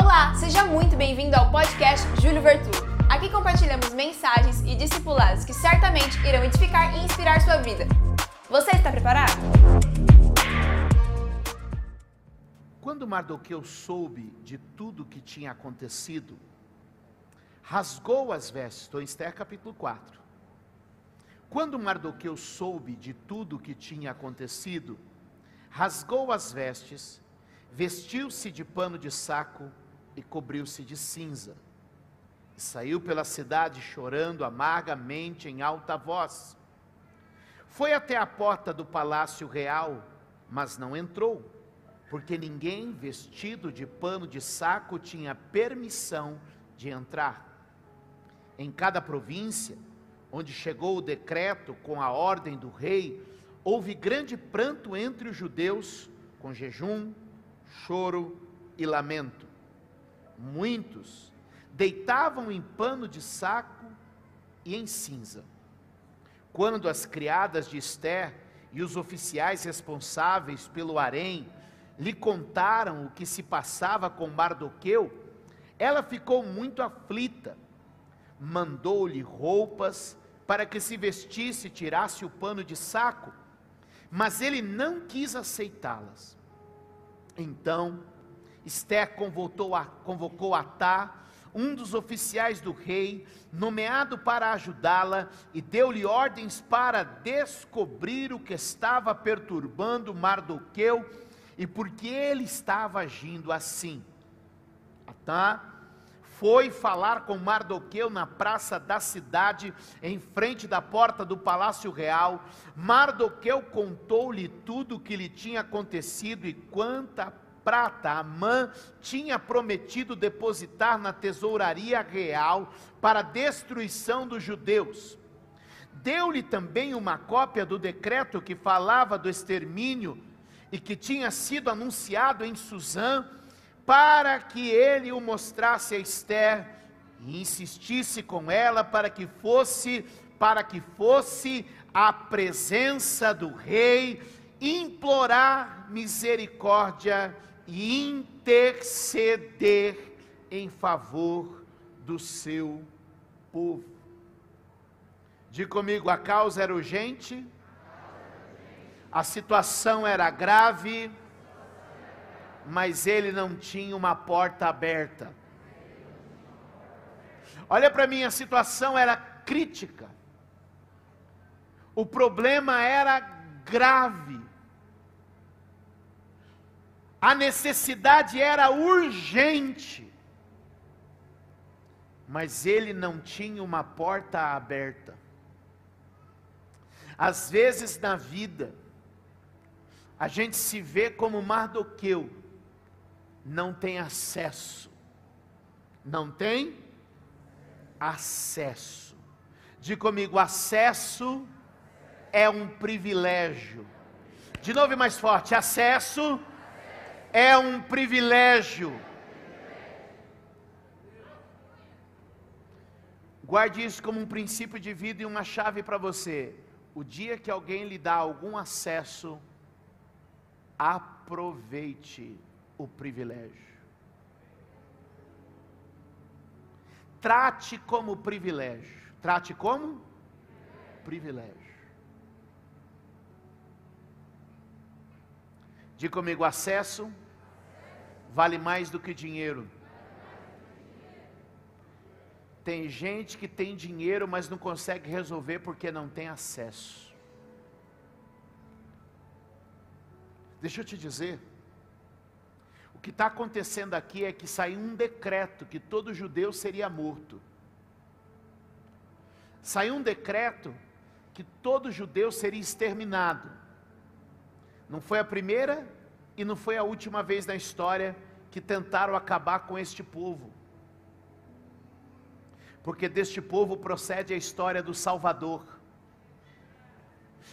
Olá, seja muito bem-vindo ao podcast Júlio Vertu. Aqui compartilhamos mensagens e discipulados que certamente irão edificar e inspirar sua vida. Você está preparado? Quando Mardoqueu soube de tudo que tinha acontecido, rasgou as vestes, estou em Esther capítulo 4. Quando Mardoqueu soube de tudo que tinha acontecido, rasgou as vestes, vestiu-se de pano de saco e cobriu-se de cinza. E saiu pela cidade chorando amargamente em alta voz. Foi até a porta do palácio real, mas não entrou, porque ninguém vestido de pano de saco tinha permissão de entrar. Em cada província, onde chegou o decreto com a ordem do rei, houve grande pranto entre os judeus, com jejum, choro e lamento. Muitos deitavam em pano de saco e em cinza. Quando as criadas de Esther e os oficiais responsáveis pelo harém lhe contaram o que se passava com Mardoqueu, ela ficou muito aflita. Mandou-lhe roupas para que se vestisse e tirasse o pano de saco, mas ele não quis aceitá-las. Então, Esther convocou, a, convocou Atá, um dos oficiais do rei, nomeado para ajudá-la, e deu-lhe ordens para descobrir o que estava perturbando Mardoqueu e por que ele estava agindo assim. Atá foi falar com Mardoqueu na praça da cidade, em frente da porta do palácio real. Mardoqueu contou-lhe tudo o que lhe tinha acontecido e quanta prata Amã tinha prometido depositar na tesouraria real para destruição dos judeus. Deu-lhe também uma cópia do decreto que falava do extermínio e que tinha sido anunciado em Suzã para que ele o mostrasse a Esther e insistisse com ela para que fosse para que fosse à presença do rei implorar misericórdia e interceder em favor do seu povo. Diga comigo, a causa era urgente, a situação era grave, mas ele não tinha uma porta aberta. Olha para mim, a situação era crítica. O problema era grave. A necessidade era urgente. Mas ele não tinha uma porta aberta. Às vezes na vida, a gente se vê como Mardoqueu, não tem acesso. Não tem acesso. Diga comigo, acesso é um privilégio. De novo e mais forte, acesso é um privilégio. Guarde isso como um princípio de vida e uma chave para você. O dia que alguém lhe dá algum acesso, aproveite o privilégio. Trate como privilégio. Trate como privilégio. Diga comigo: acesso vale mais do que dinheiro. Tem gente que tem dinheiro, mas não consegue resolver porque não tem acesso. Deixa eu te dizer, o que está acontecendo aqui é que saiu um decreto que todo judeu seria morto. Saiu um decreto que todo judeu seria exterminado. Não foi a primeira e não foi a última vez na história que tentaram acabar com este povo. Porque deste povo procede a história do Salvador.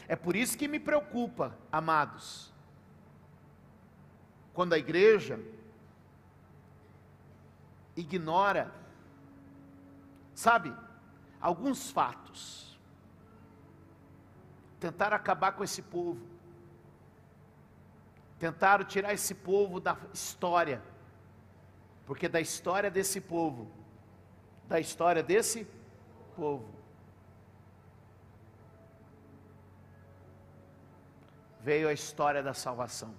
É por isso que me preocupa, amados, quando a igreja ignora, sabe, alguns fatos, tentar acabar com esse povo, tentaram tirar esse povo da história, Porque da história desse povo, da história desse povo, veio a história da salvação.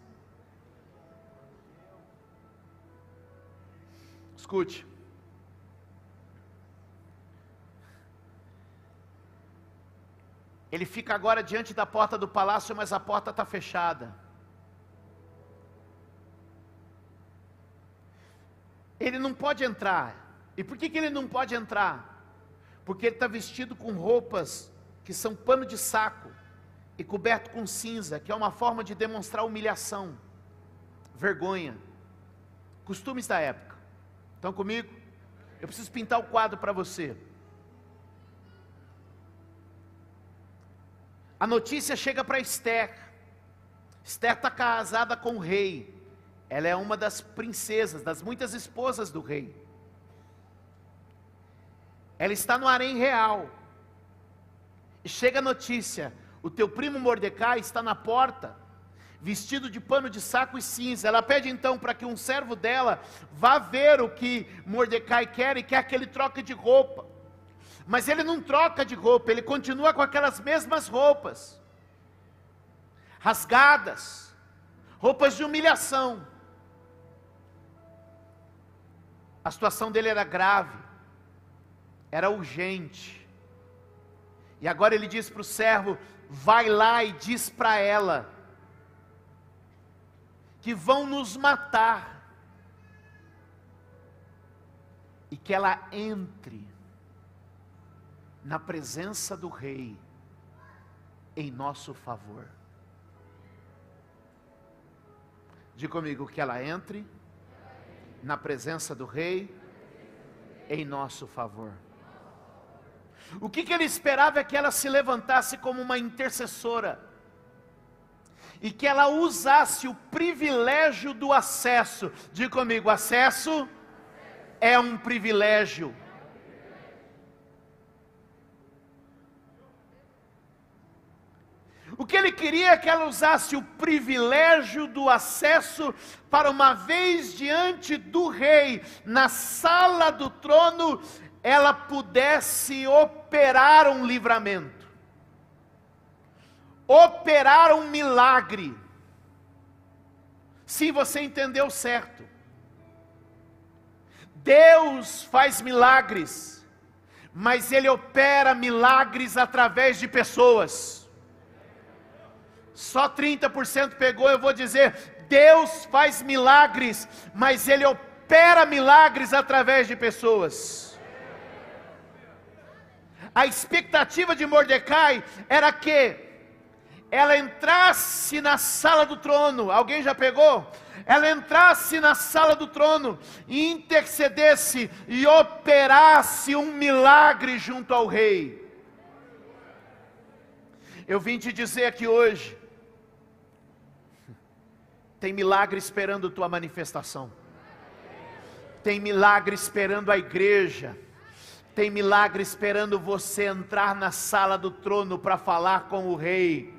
Escute. Ele fica agora diante da porta do palácio, mas a porta está fechada. Ele não pode entrar. E por que, que ele não pode entrar? Porque ele está vestido com roupas que são pano de saco e coberto com cinza, que é uma forma de demonstrar humilhação, vergonha, costumes da época. Estão comigo? Eu preciso pintar o quadro para você. A notícia chega para Esther. Esther está casada com o rei. Ela é uma das princesas, das muitas esposas do rei. Ela está no harém real. E chega a notícia: o teu primo Mordecai está na porta, vestido de pano de saco e cinza. Ela pede então para que um servo dela vá ver o que Mordecai quer e quer que ele troque de roupa. Mas ele não troca de roupa, ele continua com aquelas mesmas roupas, rasgadas, roupas de humilhação. A situação dele era grave, era urgente. E agora ele diz para o servo: vai lá e diz para ela que vão nos matar e que ela entre na presença do Rei em nosso favor. Diga comigo que ela entre na presença do Rei em nosso favor. O que, que ele esperava é que ela se levantasse como uma intercessora e que ela usasse o privilégio do acesso. Diga comigo: acesso é um privilégio. O que ele queria é que ela usasse o privilégio do acesso para uma vez diante do rei, na sala do trono, ela pudesse operar um livramento, operar um milagre. Se você entendeu certo. Deus faz milagres, mas Ele opera milagres através de pessoas só 30% pegou, eu vou dizer: Deus faz milagres, mas Ele opera milagres através de pessoas. A expectativa de Mordecai era que ela entrasse na sala do trono, alguém já pegou? Ela entrasse na sala do trono e intercedesse e operasse um milagre junto ao rei. Eu vim te dizer aqui hoje, tem milagre esperando tua manifestação. Tem milagre esperando a igreja. Tem milagre esperando você entrar na sala do trono para falar com o rei.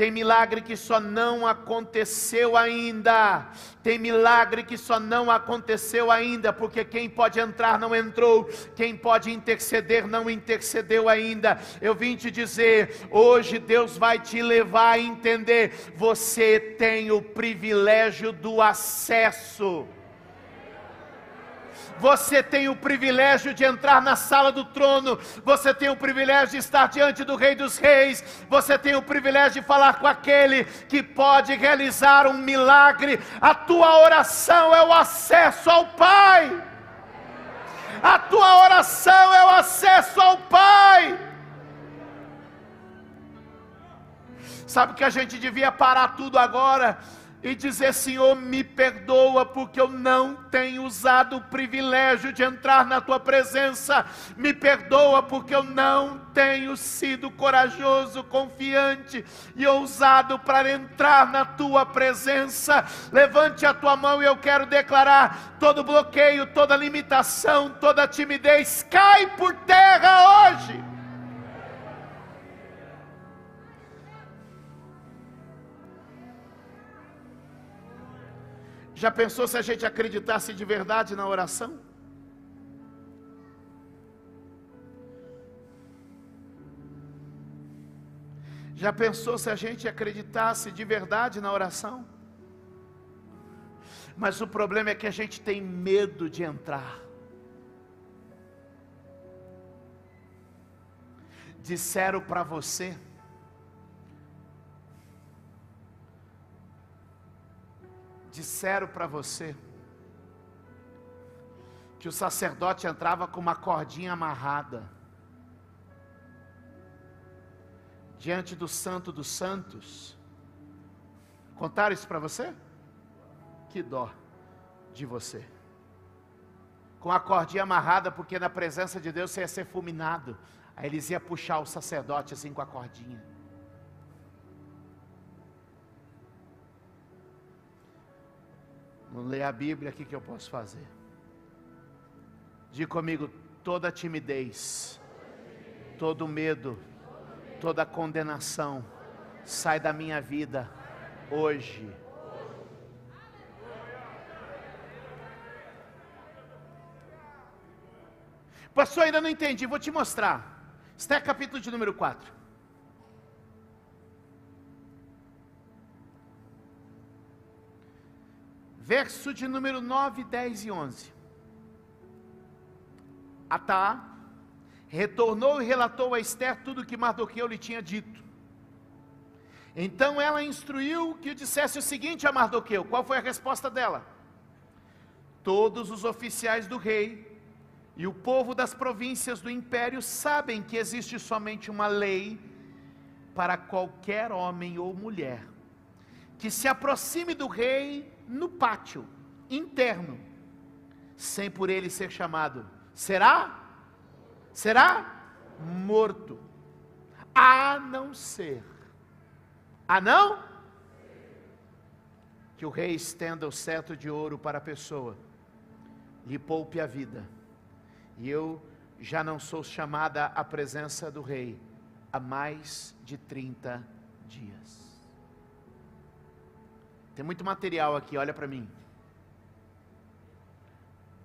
Tem milagre que só não aconteceu ainda. Tem milagre que só não aconteceu ainda, porque quem pode entrar não entrou, quem pode interceder não intercedeu ainda. Eu vim te dizer, hoje Deus vai te levar a entender, você tem o privilégio do acesso você tem o privilégio de entrar na sala do trono, você tem o privilégio de estar diante do Rei dos Reis, você tem o privilégio de falar com aquele que pode realizar um milagre. A tua oração é o acesso ao Pai. A tua oração é o acesso ao Pai. Sabe que a gente devia parar tudo agora e dizer: Senhor, me perdoa, porque eu não tenho usado o privilégio de entrar na tua presença, me perdoa, porque eu não tenho sido corajoso, confiante e ousado para entrar na tua presença. Levante a tua mão e eu quero declarar: todo bloqueio, toda limitação, toda timidez cai por terra hoje. Já pensou se a gente acreditasse de verdade na oração? Já pensou se a gente acreditasse de verdade na oração? Mas o problema é que a gente tem medo de entrar. Disseram para você, disseram para você que o sacerdote entrava com uma cordinha amarrada diante do Santo dos Santos. Contaram isso para você? Que dó de você. Com a cordinha amarrada, porque na presença de Deus você ia ser fulminado. Aí eles iam puxar o sacerdote assim com a cordinha. Não ler a Bíblia, o que, que eu posso fazer? Diga comigo, toda timidez, todo medo, toda condenação sai da minha vida hoje. Pastor, ainda não entendi, vou te mostrar. Está é capítulo de número 4. Verso de número 9, 10 e 11. Atá retornou e relatou a Esther tudo o que Mardoqueu lhe tinha dito. Então ela instruiu que dissesse o seguinte a Mardoqueu: qual foi a resposta dela? Todos os oficiais do rei e o povo das províncias do império sabem que existe somente uma lei para qualquer homem ou mulher que se aproxime do rei no pátio interno, sem por ele ser chamado. Será? Será? Morto. A não ser. A não? Que o rei estenda o cetro de ouro para a pessoa, lhe poupe a vida. E eu já não sou chamada à presença do rei há mais de 30 dias. Tem muito material aqui, olha para mim.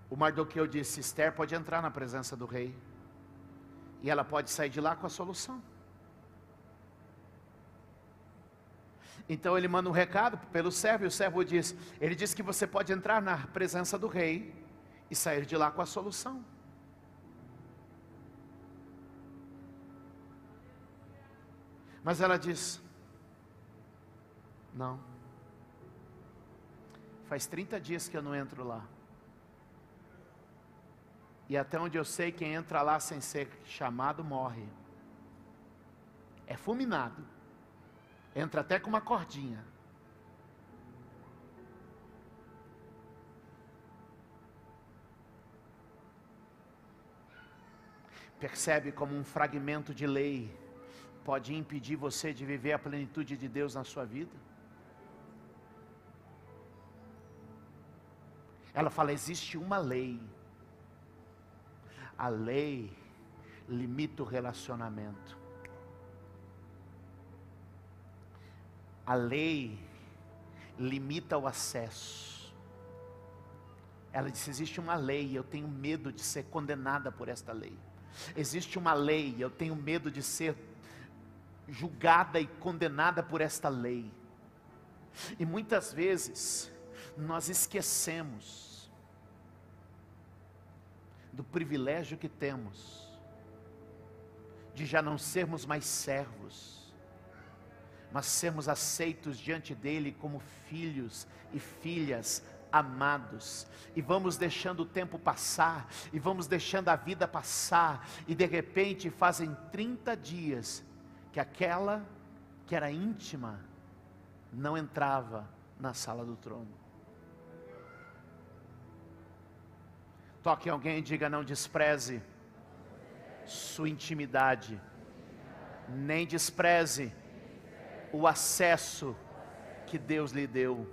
O Mardoqueu disse: Esther pode entrar na presença do rei, e ela pode sair de lá com a solução. Então ele manda um recado pelo servo, e o servo diz: Ele diz que você pode entrar na presença do rei e sair de lá com a solução. Mas ela diz: Não. Faz 30 dias que eu não entro lá. E até onde eu sei, quem entra lá sem ser chamado morre. É fulminado. Entra até com uma cordinha. Percebe como um fragmento de lei pode impedir você de viver a plenitude de Deus na sua vida? Ela fala: existe uma lei. A lei limita o relacionamento. A lei limita o acesso. Ela disse: existe uma lei, eu tenho medo de ser condenada por esta lei. Existe uma lei, eu tenho medo de ser julgada e condenada por esta lei. E muitas vezes nós esquecemos do privilégio que temos de já não sermos mais servos, mas sermos aceitos diante dele como filhos e filhas amados, e vamos deixando o tempo passar, e vamos deixando a vida passar, e de repente fazem 30 dias que aquela que era íntima não entrava na sala do trono. Toque alguém e diga: não despreze sua intimidade, nem despreze o acesso que Deus lhe deu.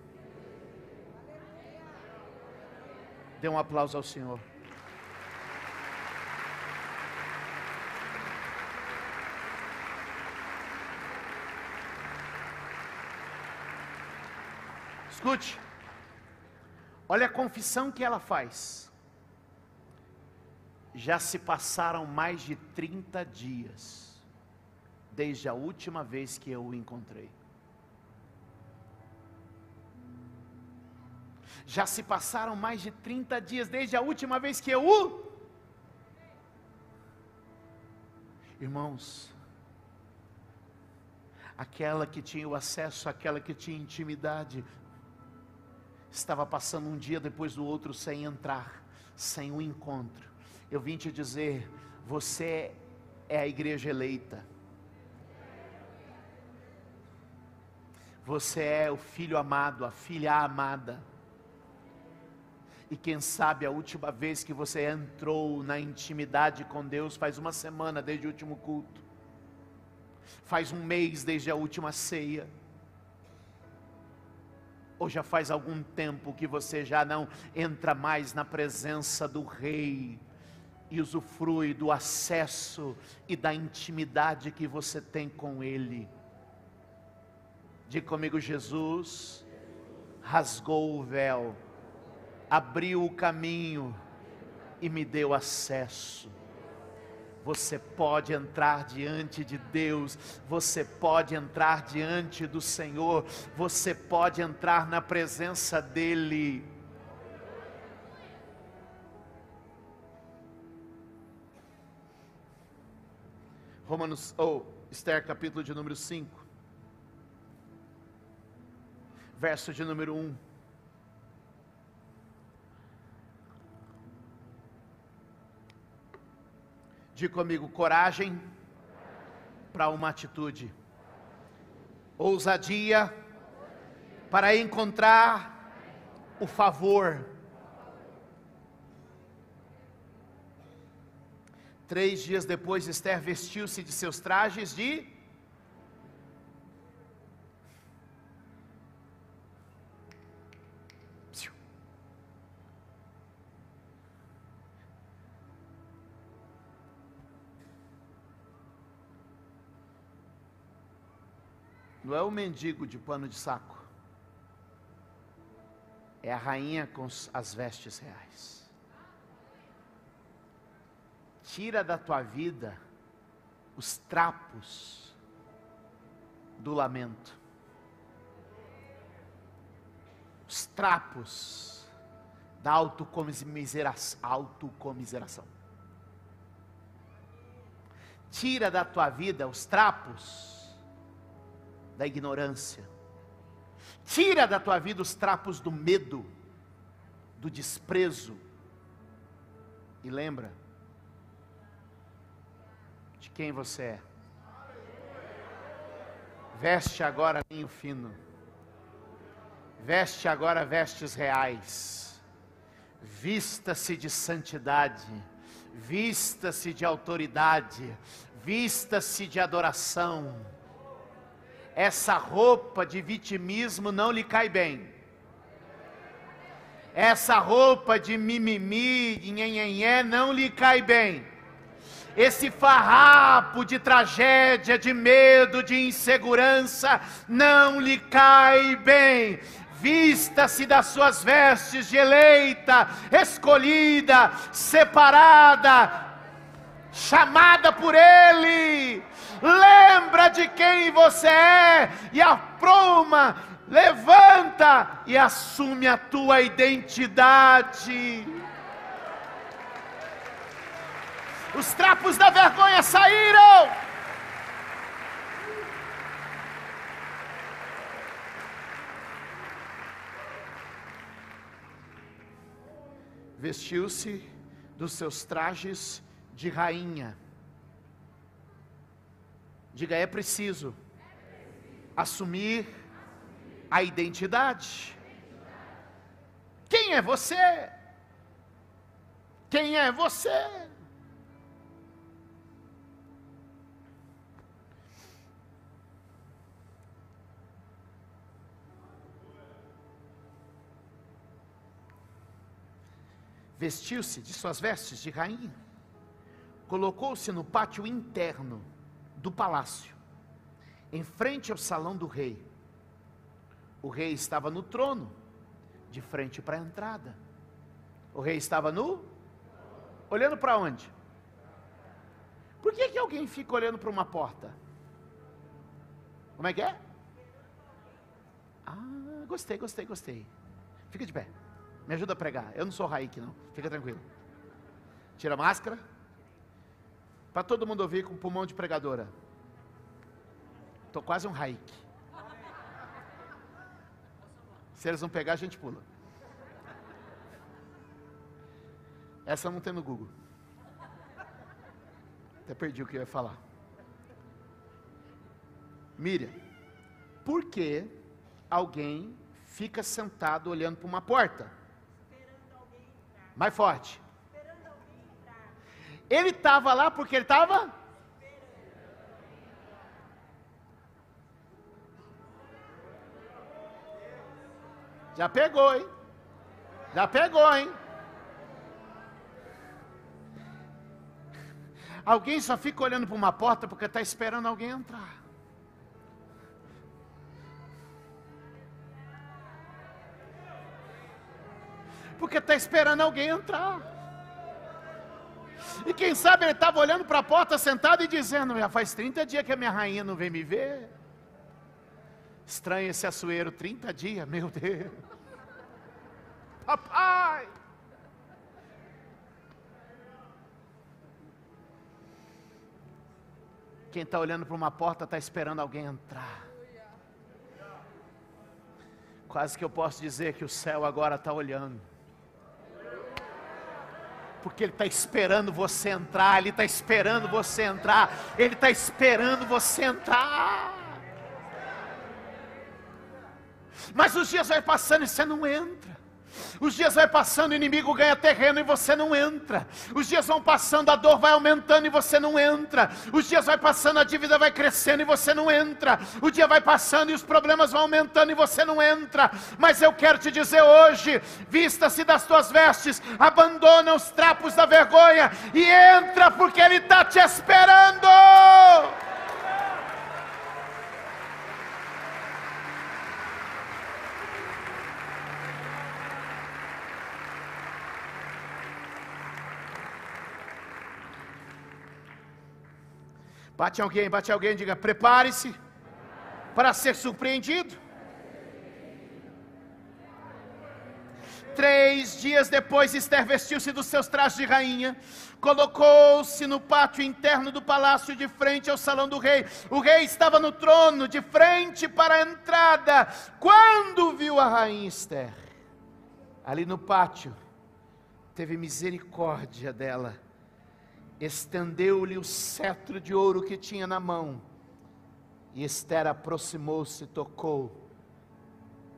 Dê um aplauso ao Senhor. Escute, Olha a confissão que ela faz. Já se passaram mais de 30 dias desde a última vez que eu o encontrei. Já se passaram mais de 30 dias desde a última vez que eu o. Irmãos, aquela que tinha o acesso, aquela que tinha intimidade, estava passando um dia depois do outro sem entrar, sem um encontro. Eu vim te dizer, você é a igreja eleita. Você é o filho amado, a filha amada. E quem sabe a última vez que você entrou na intimidade com Deus faz uma semana desde o último culto, faz um mês desde a última ceia, ou já faz algum tempo que você já não entra mais na presença do Rei e usufrui do acesso e da intimidade que você tem com Ele. Diga comigo, Jesus rasgou o véu abriu o caminho e me deu acesso. Você pode entrar diante de Deus, você pode entrar diante do Senhor, você pode entrar na presença dEle. Romanos, ou oh, Esther, capítulo de número 5, verso de número 1. Diga comigo, coragem para uma atitude, ousadia para encontrar o favor. Três dias depois, Esther vestiu-se de seus trajes de Não é o mendigo de pano de saco. É a rainha com as vestes reais. Tira da tua vida os trapos do lamento. Os trapos da autocomiseração. Tira da tua vida os trapos da ignorância. Tira da tua vida os trapos do medo, do desprezo. E lembra quem você é. Veste agora linho fino. Veste agora vestes reais. Vista-se de santidade. Vista-se de autoridade. Vista-se de adoração essa roupa de vitimismo não lhe cai bem. Essa roupa de mimimi, de nhenhenhé, não lhe cai bem. Esse farrapo de tragédia, de medo, de insegurança, não lhe cai bem vista-se das suas vestes de eleita, escolhida, separada, chamada por Ele lembra de quem você é e apruma, levanta e assume a tua identidade. Os trapos da vergonha saíram. Vestiu-se dos seus trajes de rainha Diga, é preciso assumir a identidade. Quem é você? Quem é você? Vestiu-se de suas vestes de rainha, colocou-se no pátio interno do palácio, em frente ao salão do rei. O rei estava no trono, de frente para a entrada. O rei estava nu, olhando para onde? Por que, que alguém fica olhando para uma porta? Como é que é? Ah, gostei, gostei, gostei. Fica de pé. Me ajuda a pregar. Eu não sou Raik, não. Fica tranquilo. Tira a máscara. Para todo mundo ouvir com pulmão de pregadora. Estou quase um Raik. Se eles não pegar, a gente pula. Essa não tem no Google. Até perdi o que eu ia falar. Miriam, por que alguém fica sentado olhando para uma porta? Mais forte. Ele estava lá porque ele estava? Já pegou, hein? Já pegou, hein? Alguém só fica olhando para uma porta porque está esperando alguém entrar. Porque está esperando alguém entrar. E quem sabe ele estava olhando para a porta sentado e dizendo: Já faz 30 dias que a minha rainha não vem me ver. Estranho esse açoeiro, 30 dias, meu Deus. Papai! Quem está olhando para uma porta está esperando alguém entrar. Quase que eu posso dizer que o céu agora está olhando. Porque Ele está esperando você entrar, Ele está esperando você entrar, Ele está esperando você entrar. Mas os dias vai passando e você não entra. Os dias vai passando, o inimigo ganha terreno e você não entra. Os dias vão passando, a dor vai aumentando e você não entra. Os dias vai passando, a dívida vai crescendo e você não entra. O dia vai passando e os problemas vão aumentando e você não entra. Mas eu quero te dizer hoje: vista-se das tuas vestes, abandona os trapos da vergonha e entra, porque Ele está te esperando. Bate alguém, bate alguém, diga: prepare-se para ser surpreendido. Três dias depois, Esther vestiu-se dos seus trajes de rainha, colocou-se no pátio interno do palácio, de frente ao salão do rei. O rei estava no trono, de frente para a entrada. Quando viu a rainha Esther, ali no pátio, teve misericórdia dela estendeu-lhe o cetro de ouro que tinha na mão. E Esther aproximou-se e tocou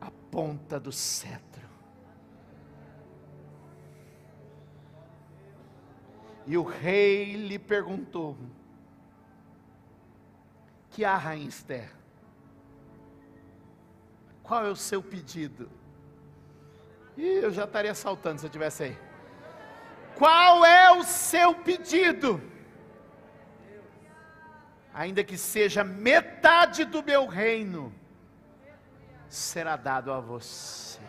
a ponta do cetro. E o rei lhe perguntou: Que há, rainha Esther? Qual é o seu pedido? E eu já estaria saltando se eu estivesse aí. Qual é o seu pedido? Ainda que seja metade do meu reino, será dado a você.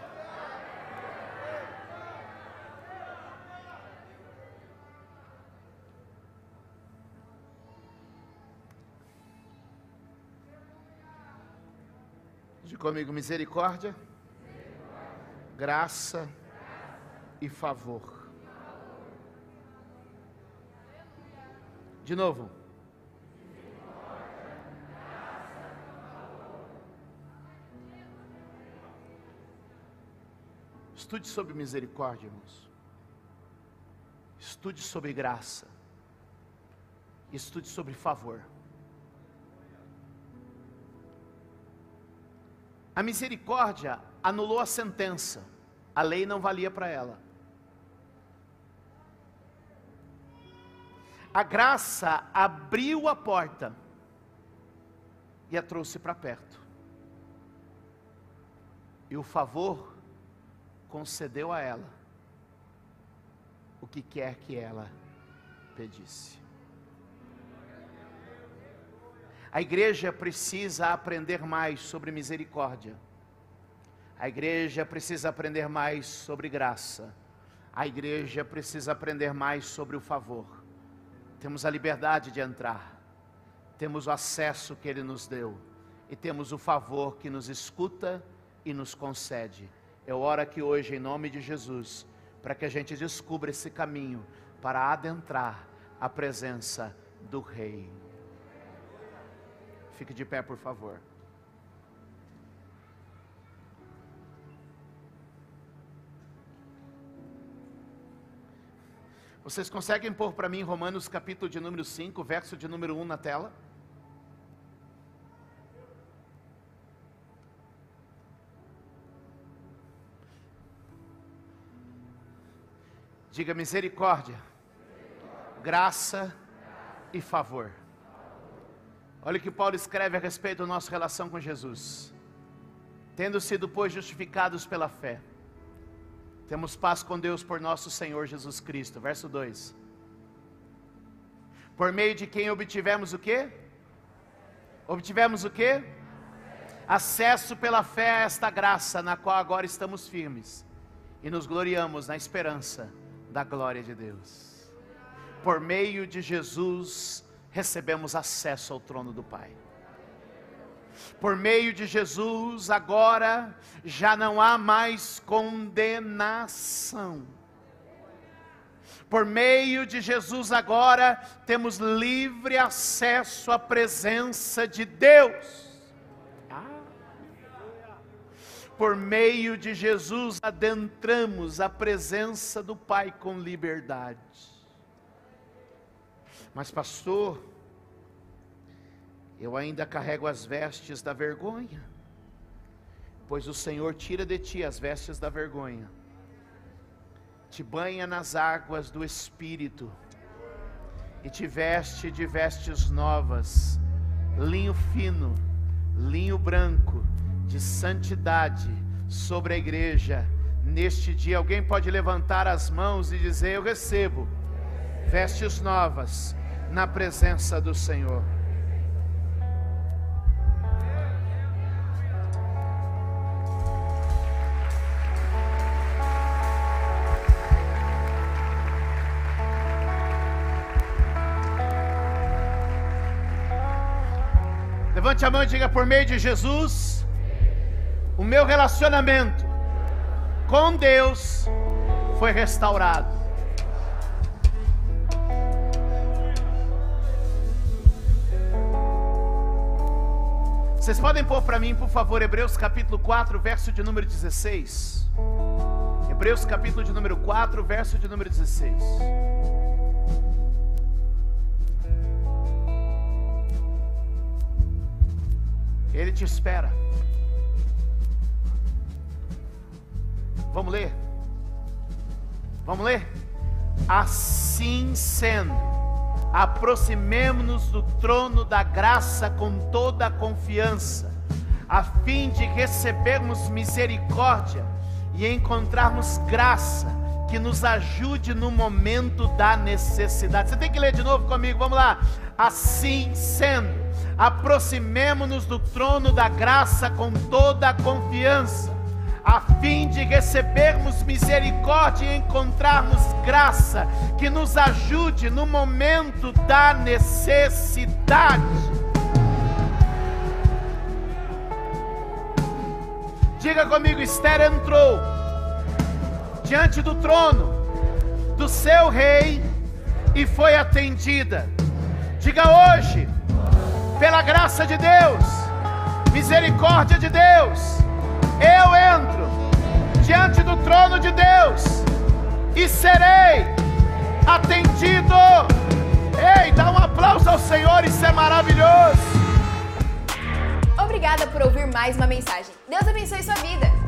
Diga comigo: misericórdia, graça e favor. De novo. Estude sobre misericórdia, irmãos. Estude sobre graça. Estude sobre favor. A misericórdia anulou a sentença. A lei não valia para ela. A graça abriu a porta e a trouxe para perto. E o favor concedeu a ela o que quer que ela pedisse. A igreja precisa aprender mais sobre misericórdia, A igreja precisa aprender mais sobre graça. A igreja precisa aprender mais sobre o favor. Temos a liberdade de entrar, temos o acesso que Ele nos deu e temos o favor que nos escuta e nos concede. Eu oro aqui hoje, em nome de Jesus, para que a gente descubra esse caminho para adentrar a presença do Rei. Fique de pé, por favor. Vocês conseguem pôr para mim Romanos capítulo de número 5, verso de número 1 na tela? Diga misericórdia, graça e favor. Olha o que Paulo escreve a respeito da nossa relação com Jesus. Tendo sido, pois, justificados pela fé temos paz com Deus por nosso Senhor Jesus Cristo. Verso 2. Por meio de quem obtivemos o quê? Obtivemos o quê? Acesso pela fé a esta graça na qual agora estamos firmes e nos gloriamos na esperança da glória de Deus. Por meio de Jesus recebemos acesso ao trono do Pai por meio de Jesus, agora já não há mais condenação. Por meio de Jesus, agora temos livre acesso à presença de Deus. Por meio de Jesus, adentramos a presença do Pai com liberdade. Mas, pastor, eu ainda carrego as vestes da vergonha, pois o Senhor tira de ti as vestes da vergonha, te banha nas águas do Espírito, e te veste de vestes novas, linho fino, linho branco, de santidade sobre a igreja. Neste dia, alguém pode levantar as mãos e dizer: Eu recebo vestes novas na presença do Senhor. Por meio de Jesus, o meu relacionamento com Deus foi restaurado. Vocês podem pôr para mim, por favor, Hebreus capítulo 4, verso de número 16. Hebreus capítulo de número 4, verso de número 16. Ele te espera. Vamos ler? Vamos ler? Assim sendo, aproximemo-nos do trono da graça com toda a confiança, a fim de recebermos misericórdia e encontrarmos graça que nos ajude no momento da necessidade. Você tem que ler de novo comigo, vamos lá. Assim sendo, aproximemo-nos do trono da graça com toda a confiança, a fim de recebermos misericórdia e encontrarmos graça que nos ajude no momento da necessidade. Diga comigo, Esther entrou diante do trono do seu rei e foi atendida. Diga hoje, pela graça de Deus, misericórdia de Deus, eu entro diante do trono de Deus e serei atendido. Ei, dá um aplauso ao Senhor, isso é maravilhoso. Obrigada por ouvir mais uma mensagem. Deus abençoe sua vida.